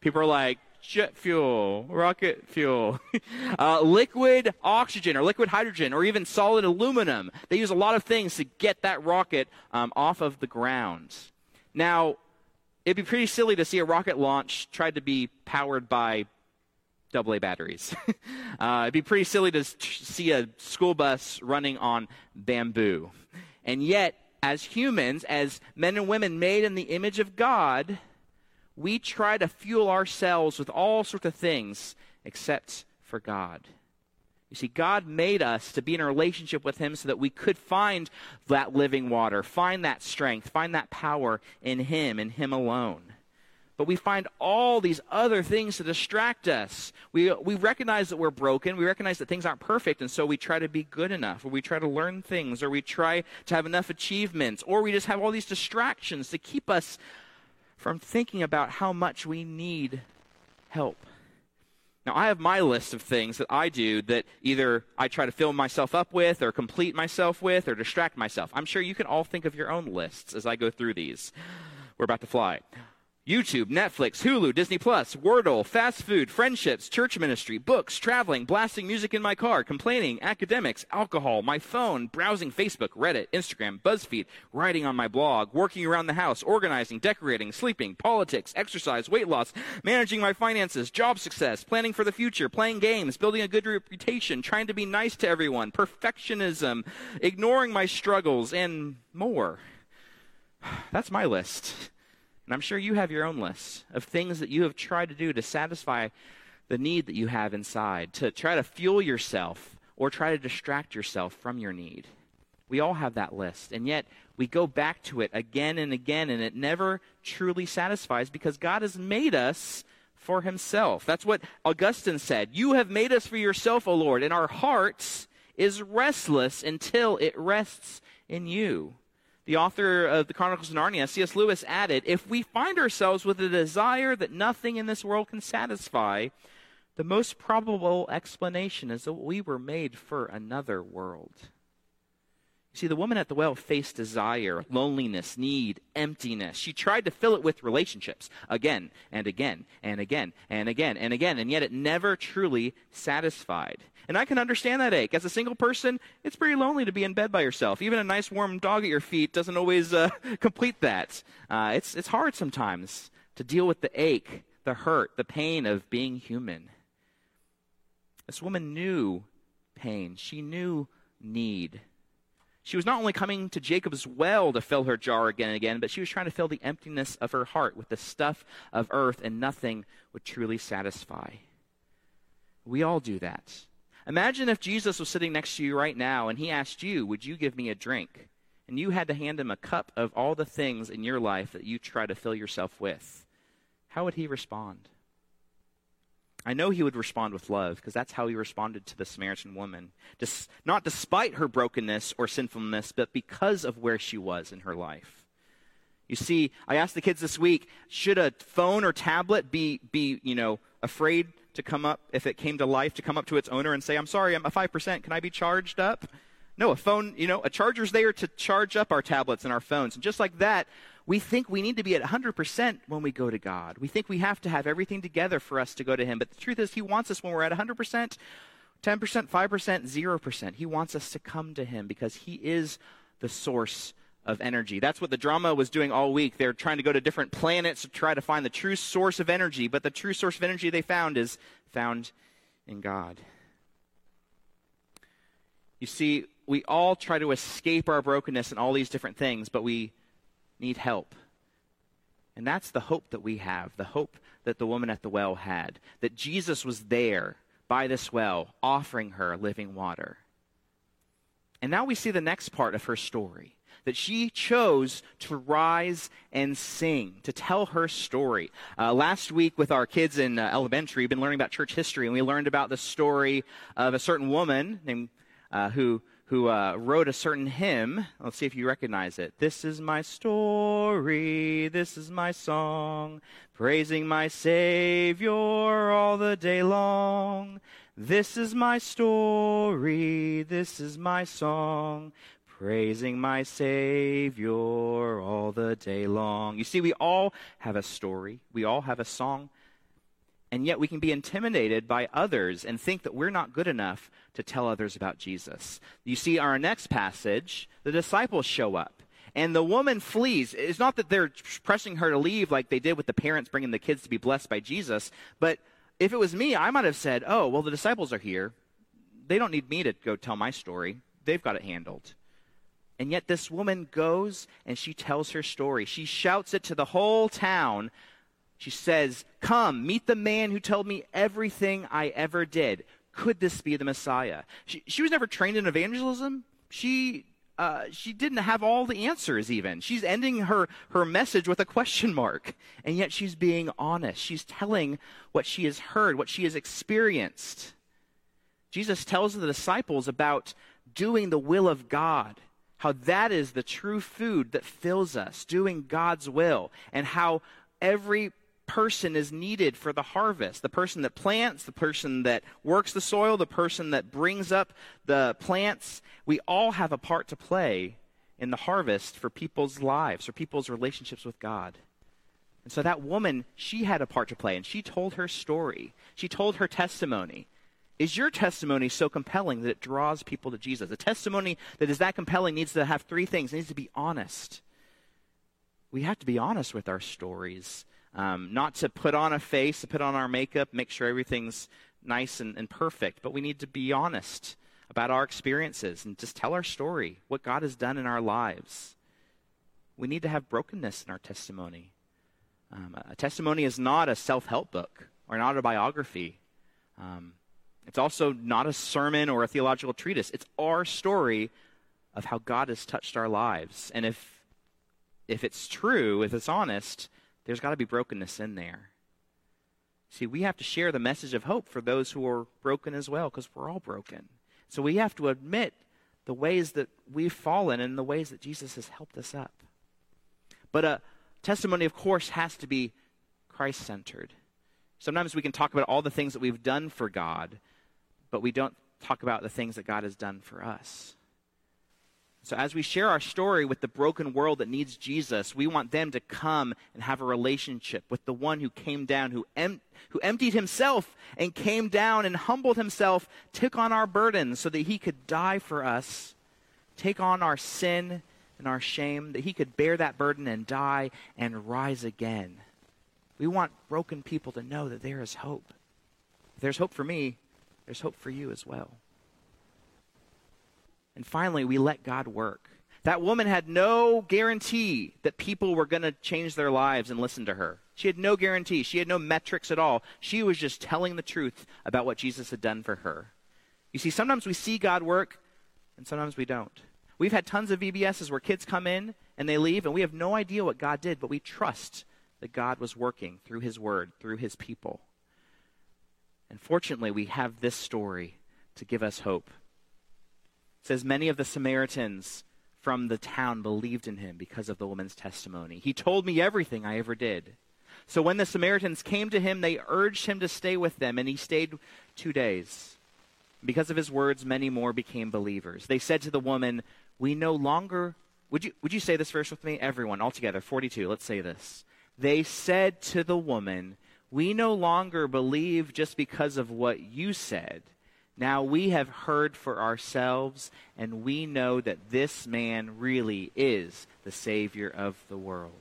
People are like, jet fuel, rocket fuel, uh, liquid oxygen or liquid hydrogen or even solid aluminum. They use a lot of things to get that rocket um, off of the ground. Now, it'd be pretty silly to see a rocket launch tried to be powered by AA batteries. uh, it'd be pretty silly to see a school bus running on bamboo. And yet, as humans, as men and women made in the image of God, we try to fuel ourselves with all sorts of things except for God. You see, God made us to be in a relationship with Him so that we could find that living water, find that strength, find that power in Him and Him alone. But we find all these other things to distract us. We, we recognize that we're broken. We recognize that things aren't perfect, and so we try to be good enough, or we try to learn things, or we try to have enough achievements, or we just have all these distractions to keep us from thinking about how much we need help. Now, I have my list of things that I do that either I try to fill myself up with, or complete myself with, or distract myself. I'm sure you can all think of your own lists as I go through these. We're about to fly. YouTube, Netflix, Hulu, Disney Plus, Wordle, fast food, friendships, church ministry, books, traveling, blasting music in my car, complaining, academics, alcohol, my phone, browsing Facebook, Reddit, Instagram, BuzzFeed, writing on my blog, working around the house, organizing, decorating, sleeping, politics, exercise, weight loss, managing my finances, job success, planning for the future, playing games, building a good reputation, trying to be nice to everyone, perfectionism, ignoring my struggles, and more. That's my list. And I'm sure you have your own list of things that you have tried to do to satisfy the need that you have inside, to try to fuel yourself or try to distract yourself from your need. We all have that list. And yet we go back to it again and again, and it never truly satisfies because God has made us for himself. That's what Augustine said. You have made us for yourself, O Lord, and our hearts is restless until it rests in you. The author of the Chronicles of Narnia, C.S. Lewis, added If we find ourselves with a desire that nothing in this world can satisfy, the most probable explanation is that we were made for another world. See, the woman at the well faced desire, loneliness, need, emptiness. She tried to fill it with relationships again and again and again and again and again, and yet it never truly satisfied. And I can understand that ache. As a single person, it's pretty lonely to be in bed by yourself. Even a nice warm dog at your feet doesn't always uh, complete that. Uh, it's, it's hard sometimes to deal with the ache, the hurt, the pain of being human. This woman knew pain, she knew need. She was not only coming to Jacob's well to fill her jar again and again, but she was trying to fill the emptiness of her heart with the stuff of earth, and nothing would truly satisfy. We all do that. Imagine if Jesus was sitting next to you right now and he asked you, Would you give me a drink? And you had to hand him a cup of all the things in your life that you try to fill yourself with. How would he respond? I know he would respond with love because that's how he responded to the Samaritan woman. Not despite her brokenness or sinfulness, but because of where she was in her life. You see, I asked the kids this week, should a phone or tablet be, be you know, afraid to come up, if it came to life, to come up to its owner and say, I'm sorry, I'm a 5%, can I be charged up? No, a phone, you know, a charger's there to charge up our tablets and our phones. And just like that, we think we need to be at 100% when we go to God. We think we have to have everything together for us to go to Him. But the truth is, He wants us when we're at 100%, 10%, 5%, 0%. He wants us to come to Him because He is the source of energy. That's what the drama was doing all week. They're trying to go to different planets to try to find the true source of energy. But the true source of energy they found is found in God. You see, we all try to escape our brokenness and all these different things, but we need help. And that's the hope that we have, the hope that the woman at the well had, that Jesus was there by this well, offering her living water. And now we see the next part of her story that she chose to rise and sing, to tell her story. Uh, last week, with our kids in uh, elementary, we've been learning about church history, and we learned about the story of a certain woman named, uh, who who uh, wrote a certain hymn. Let's see if you recognize it. This is my story, this is my song, praising my Savior all the day long. This is my story, this is my song, praising my Savior all the day long. You see, we all have a story, we all have a song and yet we can be intimidated by others and think that we're not good enough to tell others about Jesus. You see, our next passage, the disciples show up. And the woman flees. It's not that they're pressing her to leave like they did with the parents bringing the kids to be blessed by Jesus, but if it was me, I might have said, Oh, well, the disciples are here. They don't need me to go tell my story, they've got it handled. And yet, this woman goes and she tells her story. She shouts it to the whole town she says, Come, meet the man who told me everything I ever did. Could this be the Messiah? She, she was never trained in evangelism. She, uh, she didn't have all the answers, even. She's ending her, her message with a question mark. And yet she's being honest. She's telling what she has heard, what she has experienced. Jesus tells the disciples about doing the will of God how that is the true food that fills us, doing God's will, and how every person is needed for the harvest the person that plants, the person that works the soil, the person that brings up the plants. We all have a part to play in the harvest for people's lives, for people's relationships with God. And so that woman, she had a part to play, and she told her story. She told her testimony. Is your testimony so compelling that it draws people to Jesus? A testimony that is that compelling needs to have three things. It needs to be honest. We have to be honest with our stories. Um, not to put on a face, to put on our makeup, make sure everything's nice and, and perfect, but we need to be honest about our experiences and just tell our story, what God has done in our lives. We need to have brokenness in our testimony. Um, a testimony is not a self help book or an autobiography. Um, it's also not a sermon or a theological treatise. It's our story of how God has touched our lives. And if, if it's true, if it's honest, there's got to be brokenness in there. See, we have to share the message of hope for those who are broken as well, because we're all broken. So we have to admit the ways that we've fallen and the ways that Jesus has helped us up. But a testimony, of course, has to be Christ centered. Sometimes we can talk about all the things that we've done for God, but we don't talk about the things that God has done for us. So, as we share our story with the broken world that needs Jesus, we want them to come and have a relationship with the one who came down, who, em- who emptied himself and came down and humbled himself, took on our burdens so that he could die for us, take on our sin and our shame, that he could bear that burden and die and rise again. We want broken people to know that there is hope. If there's hope for me, there's hope for you as well. And finally, we let God work. That woman had no guarantee that people were going to change their lives and listen to her. She had no guarantee. She had no metrics at all. She was just telling the truth about what Jesus had done for her. You see, sometimes we see God work, and sometimes we don't. We've had tons of VBSs where kids come in and they leave, and we have no idea what God did, but we trust that God was working through His Word, through His people. And fortunately, we have this story to give us hope. It says, Many of the Samaritans from the town believed in him because of the woman's testimony. He told me everything I ever did. So when the Samaritans came to him, they urged him to stay with them, and he stayed two days. Because of his words, many more became believers. They said to the woman, We no longer. Would you, would you say this verse with me? Everyone, all together, 42. Let's say this. They said to the woman, We no longer believe just because of what you said. Now we have heard for ourselves, and we know that this man really is the Savior of the world.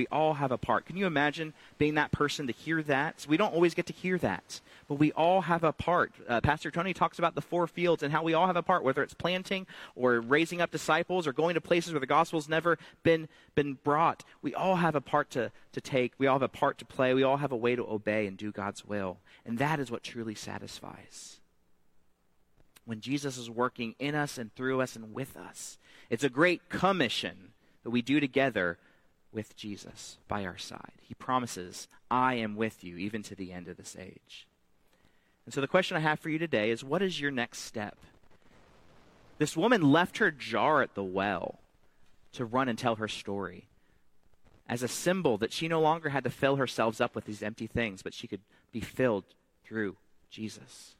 We all have a part. Can you imagine being that person to hear that? We don't always get to hear that, but we all have a part. Uh, Pastor Tony talks about the four fields and how we all have a part, whether it's planting or raising up disciples or going to places where the gospel's never been, been brought. We all have a part to, to take. We all have a part to play. We all have a way to obey and do God's will. And that is what truly satisfies. When Jesus is working in us and through us and with us, it's a great commission that we do together with Jesus by our side. He promises, I am with you even to the end of this age. And so the question I have for you today is what is your next step? This woman left her jar at the well to run and tell her story as a symbol that she no longer had to fill herself up with these empty things, but she could be filled through Jesus.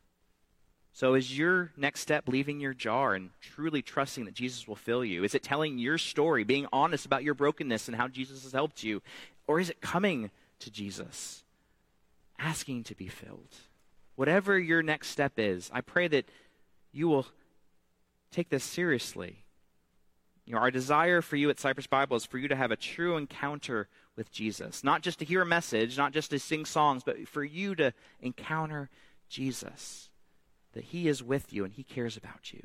So, is your next step leaving your jar and truly trusting that Jesus will fill you? Is it telling your story, being honest about your brokenness and how Jesus has helped you? Or is it coming to Jesus, asking to be filled? Whatever your next step is, I pray that you will take this seriously. You know, our desire for you at Cypress Bible is for you to have a true encounter with Jesus. Not just to hear a message, not just to sing songs, but for you to encounter Jesus. That He is with you and He cares about you.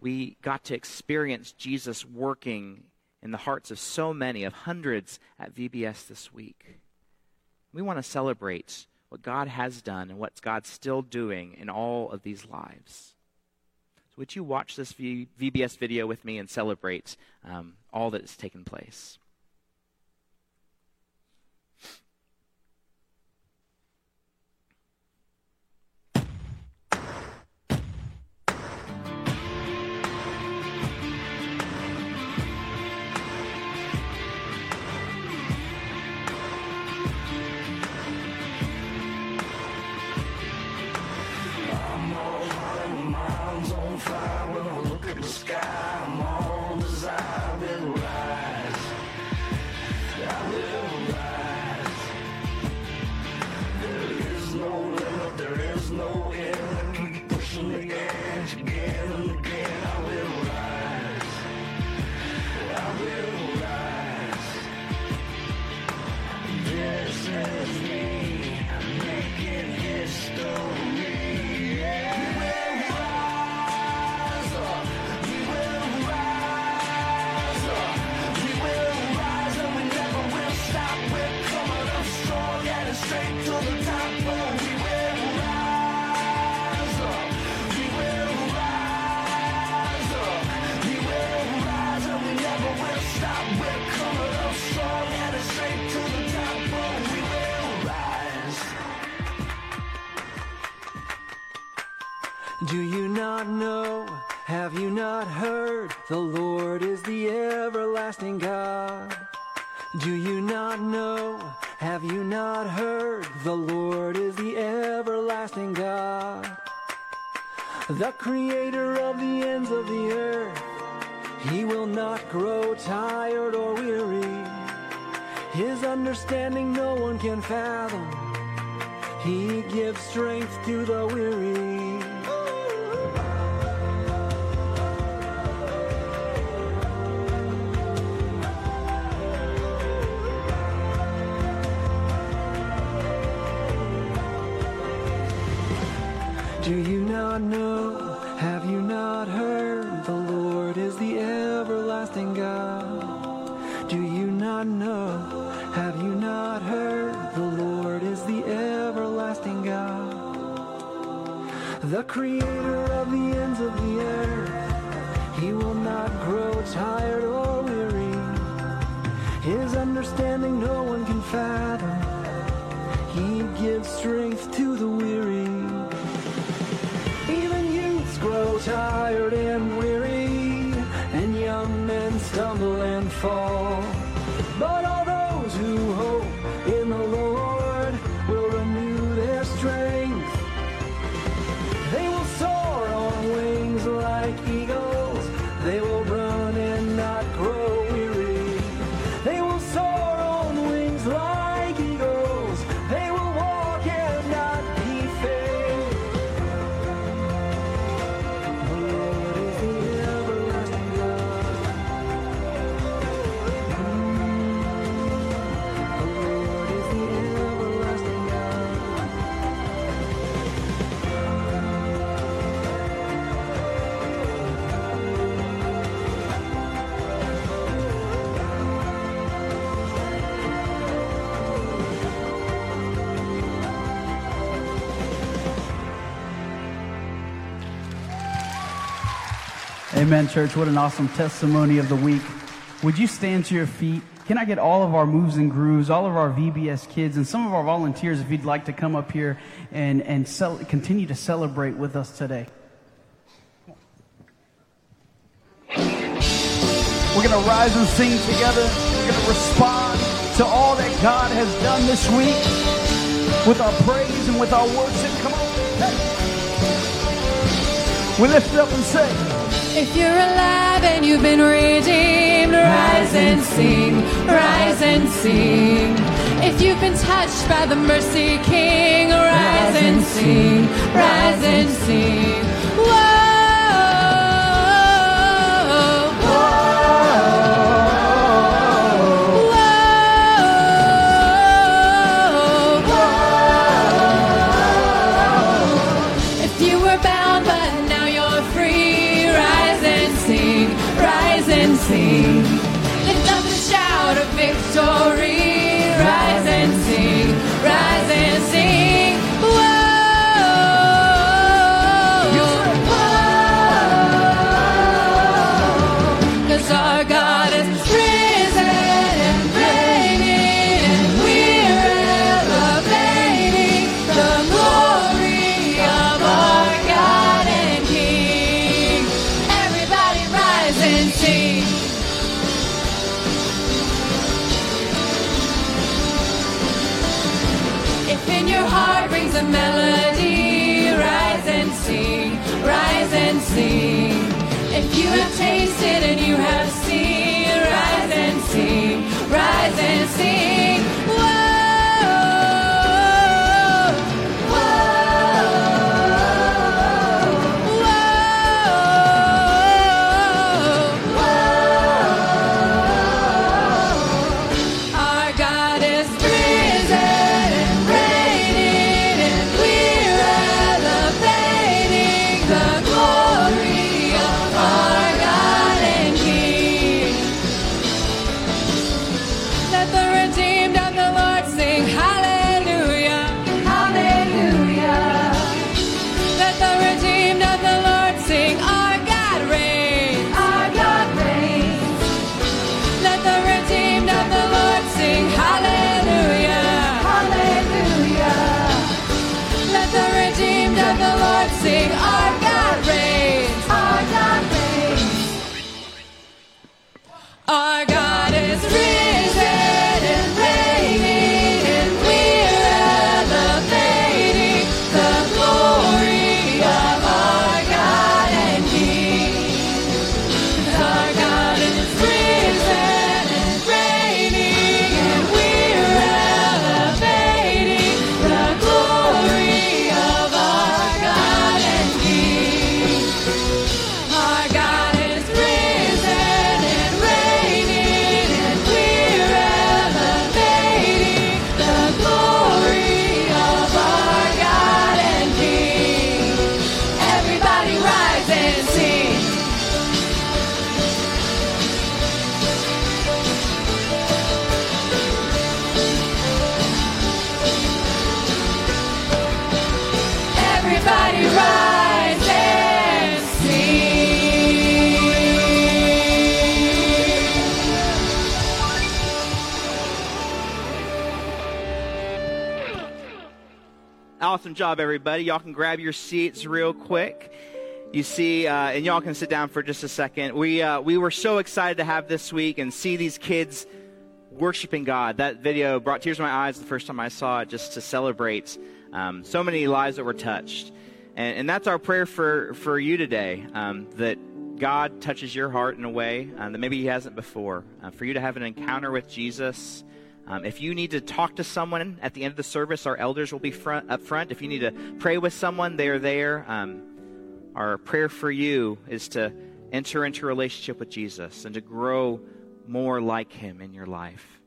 We got to experience Jesus working in the hearts of so many, of hundreds at VBS this week. We want to celebrate what God has done and what God's still doing in all of these lives. So, would you watch this v- VBS video with me and celebrate um, all that has taken place? Not know? Have you not heard? The Lord is the everlasting God. Do you not know? Have you not heard? The Lord is the everlasting God. The creator of the ends of the earth. He will not grow tired or weary. His understanding no one can fathom. He gives strength to the weary. Not know? Have you not heard? The Lord is the everlasting God. Do you not know? Have you not heard? The Lord is the everlasting God. The creator of the ends of the earth. He will not grow tired or weary. His understanding no one can fathom. He gives strength to the stumble Amen, church. What an awesome testimony of the week. Would you stand to your feet? Can I get all of our moves and grooves, all of our VBS kids, and some of our volunteers if you'd like to come up here and, and cel- continue to celebrate with us today? We're going to rise and sing together. We're going to respond to all that God has done this week with our praise and with our worship. Come on. Hey. We lift up and say, If you're alive and you've been redeemed, rise and sing, rise and sing. If you've been touched by the mercy king, rise and sing, rise and sing. Whoa, and the Lord sing our job, everybody. Y'all can grab your seats real quick. You see, uh, and y'all can sit down for just a second. We, uh, we were so excited to have this week and see these kids worshiping God. That video brought tears to my eyes the first time I saw it just to celebrate um, so many lives that were touched. And, and that's our prayer for, for you today um, that God touches your heart in a way uh, that maybe He hasn't before. Uh, for you to have an encounter with Jesus. Um, if you need to talk to someone at the end of the service, our elders will be front, up front. If you need to pray with someone, they are there. Um, our prayer for you is to enter into a relationship with Jesus and to grow more like Him in your life.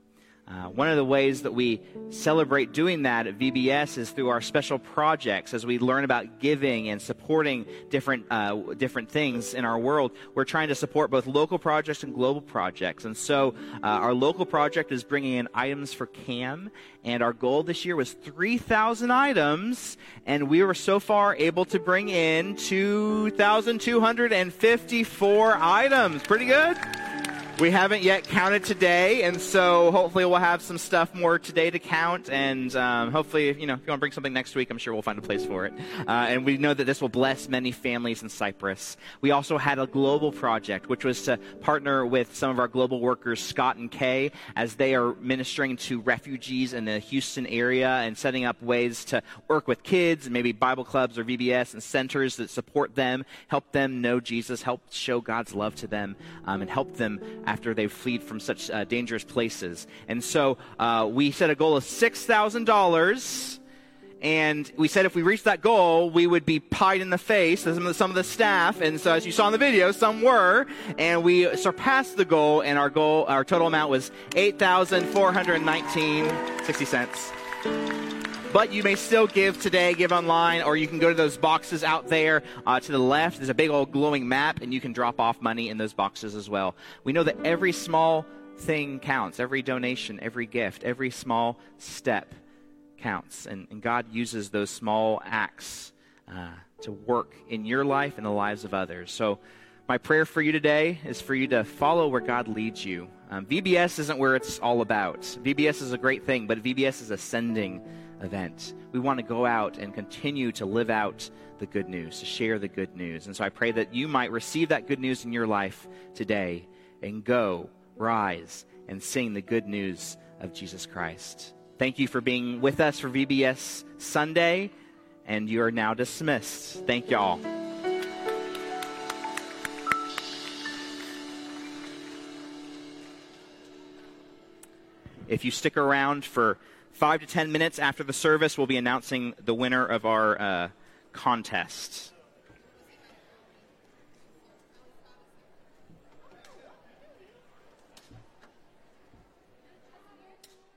Uh, one of the ways that we celebrate doing that at VBS is through our special projects as we learn about giving and supporting different, uh, different things in our world. We're trying to support both local projects and global projects. And so uh, our local project is bringing in items for CAM, and our goal this year was 3,000 items, and we were so far able to bring in 2,254 items. Pretty good? We haven't yet counted today, and so hopefully we'll have some stuff more today to count. And um, hopefully, you know, if you want to bring something next week, I'm sure we'll find a place for it. Uh, and we know that this will bless many families in Cypress. We also had a global project, which was to partner with some of our global workers, Scott and Kay, as they are ministering to refugees in the Houston area and setting up ways to work with kids and maybe Bible clubs or VBS and centers that support them, help them know Jesus, help show God's love to them, um, and help them after they've fled from such uh, dangerous places. And so uh, we set a goal of $6,000. And we said if we reached that goal, we would be pied in the face, some of, the, some of the staff. And so, as you saw in the video, some were. And we surpassed the goal, and our goal, our total amount was 8,419.60. But you may still give today, give online, or you can go to those boxes out there uh, to the left. There's a big old glowing map, and you can drop off money in those boxes as well. We know that every small thing counts, every donation, every gift, every small step counts. And, and God uses those small acts uh, to work in your life and the lives of others. So, my prayer for you today is for you to follow where God leads you. Um, VBS isn't where it's all about. VBS is a great thing, but VBS is ascending event. We want to go out and continue to live out the good news, to share the good news. And so I pray that you might receive that good news in your life today and go, rise, and sing the good news of Jesus Christ. Thank you for being with us for VBS Sunday, and you are now dismissed. Thank you all. If you stick around for five to ten minutes after the service, we'll be announcing the winner of our uh, contest.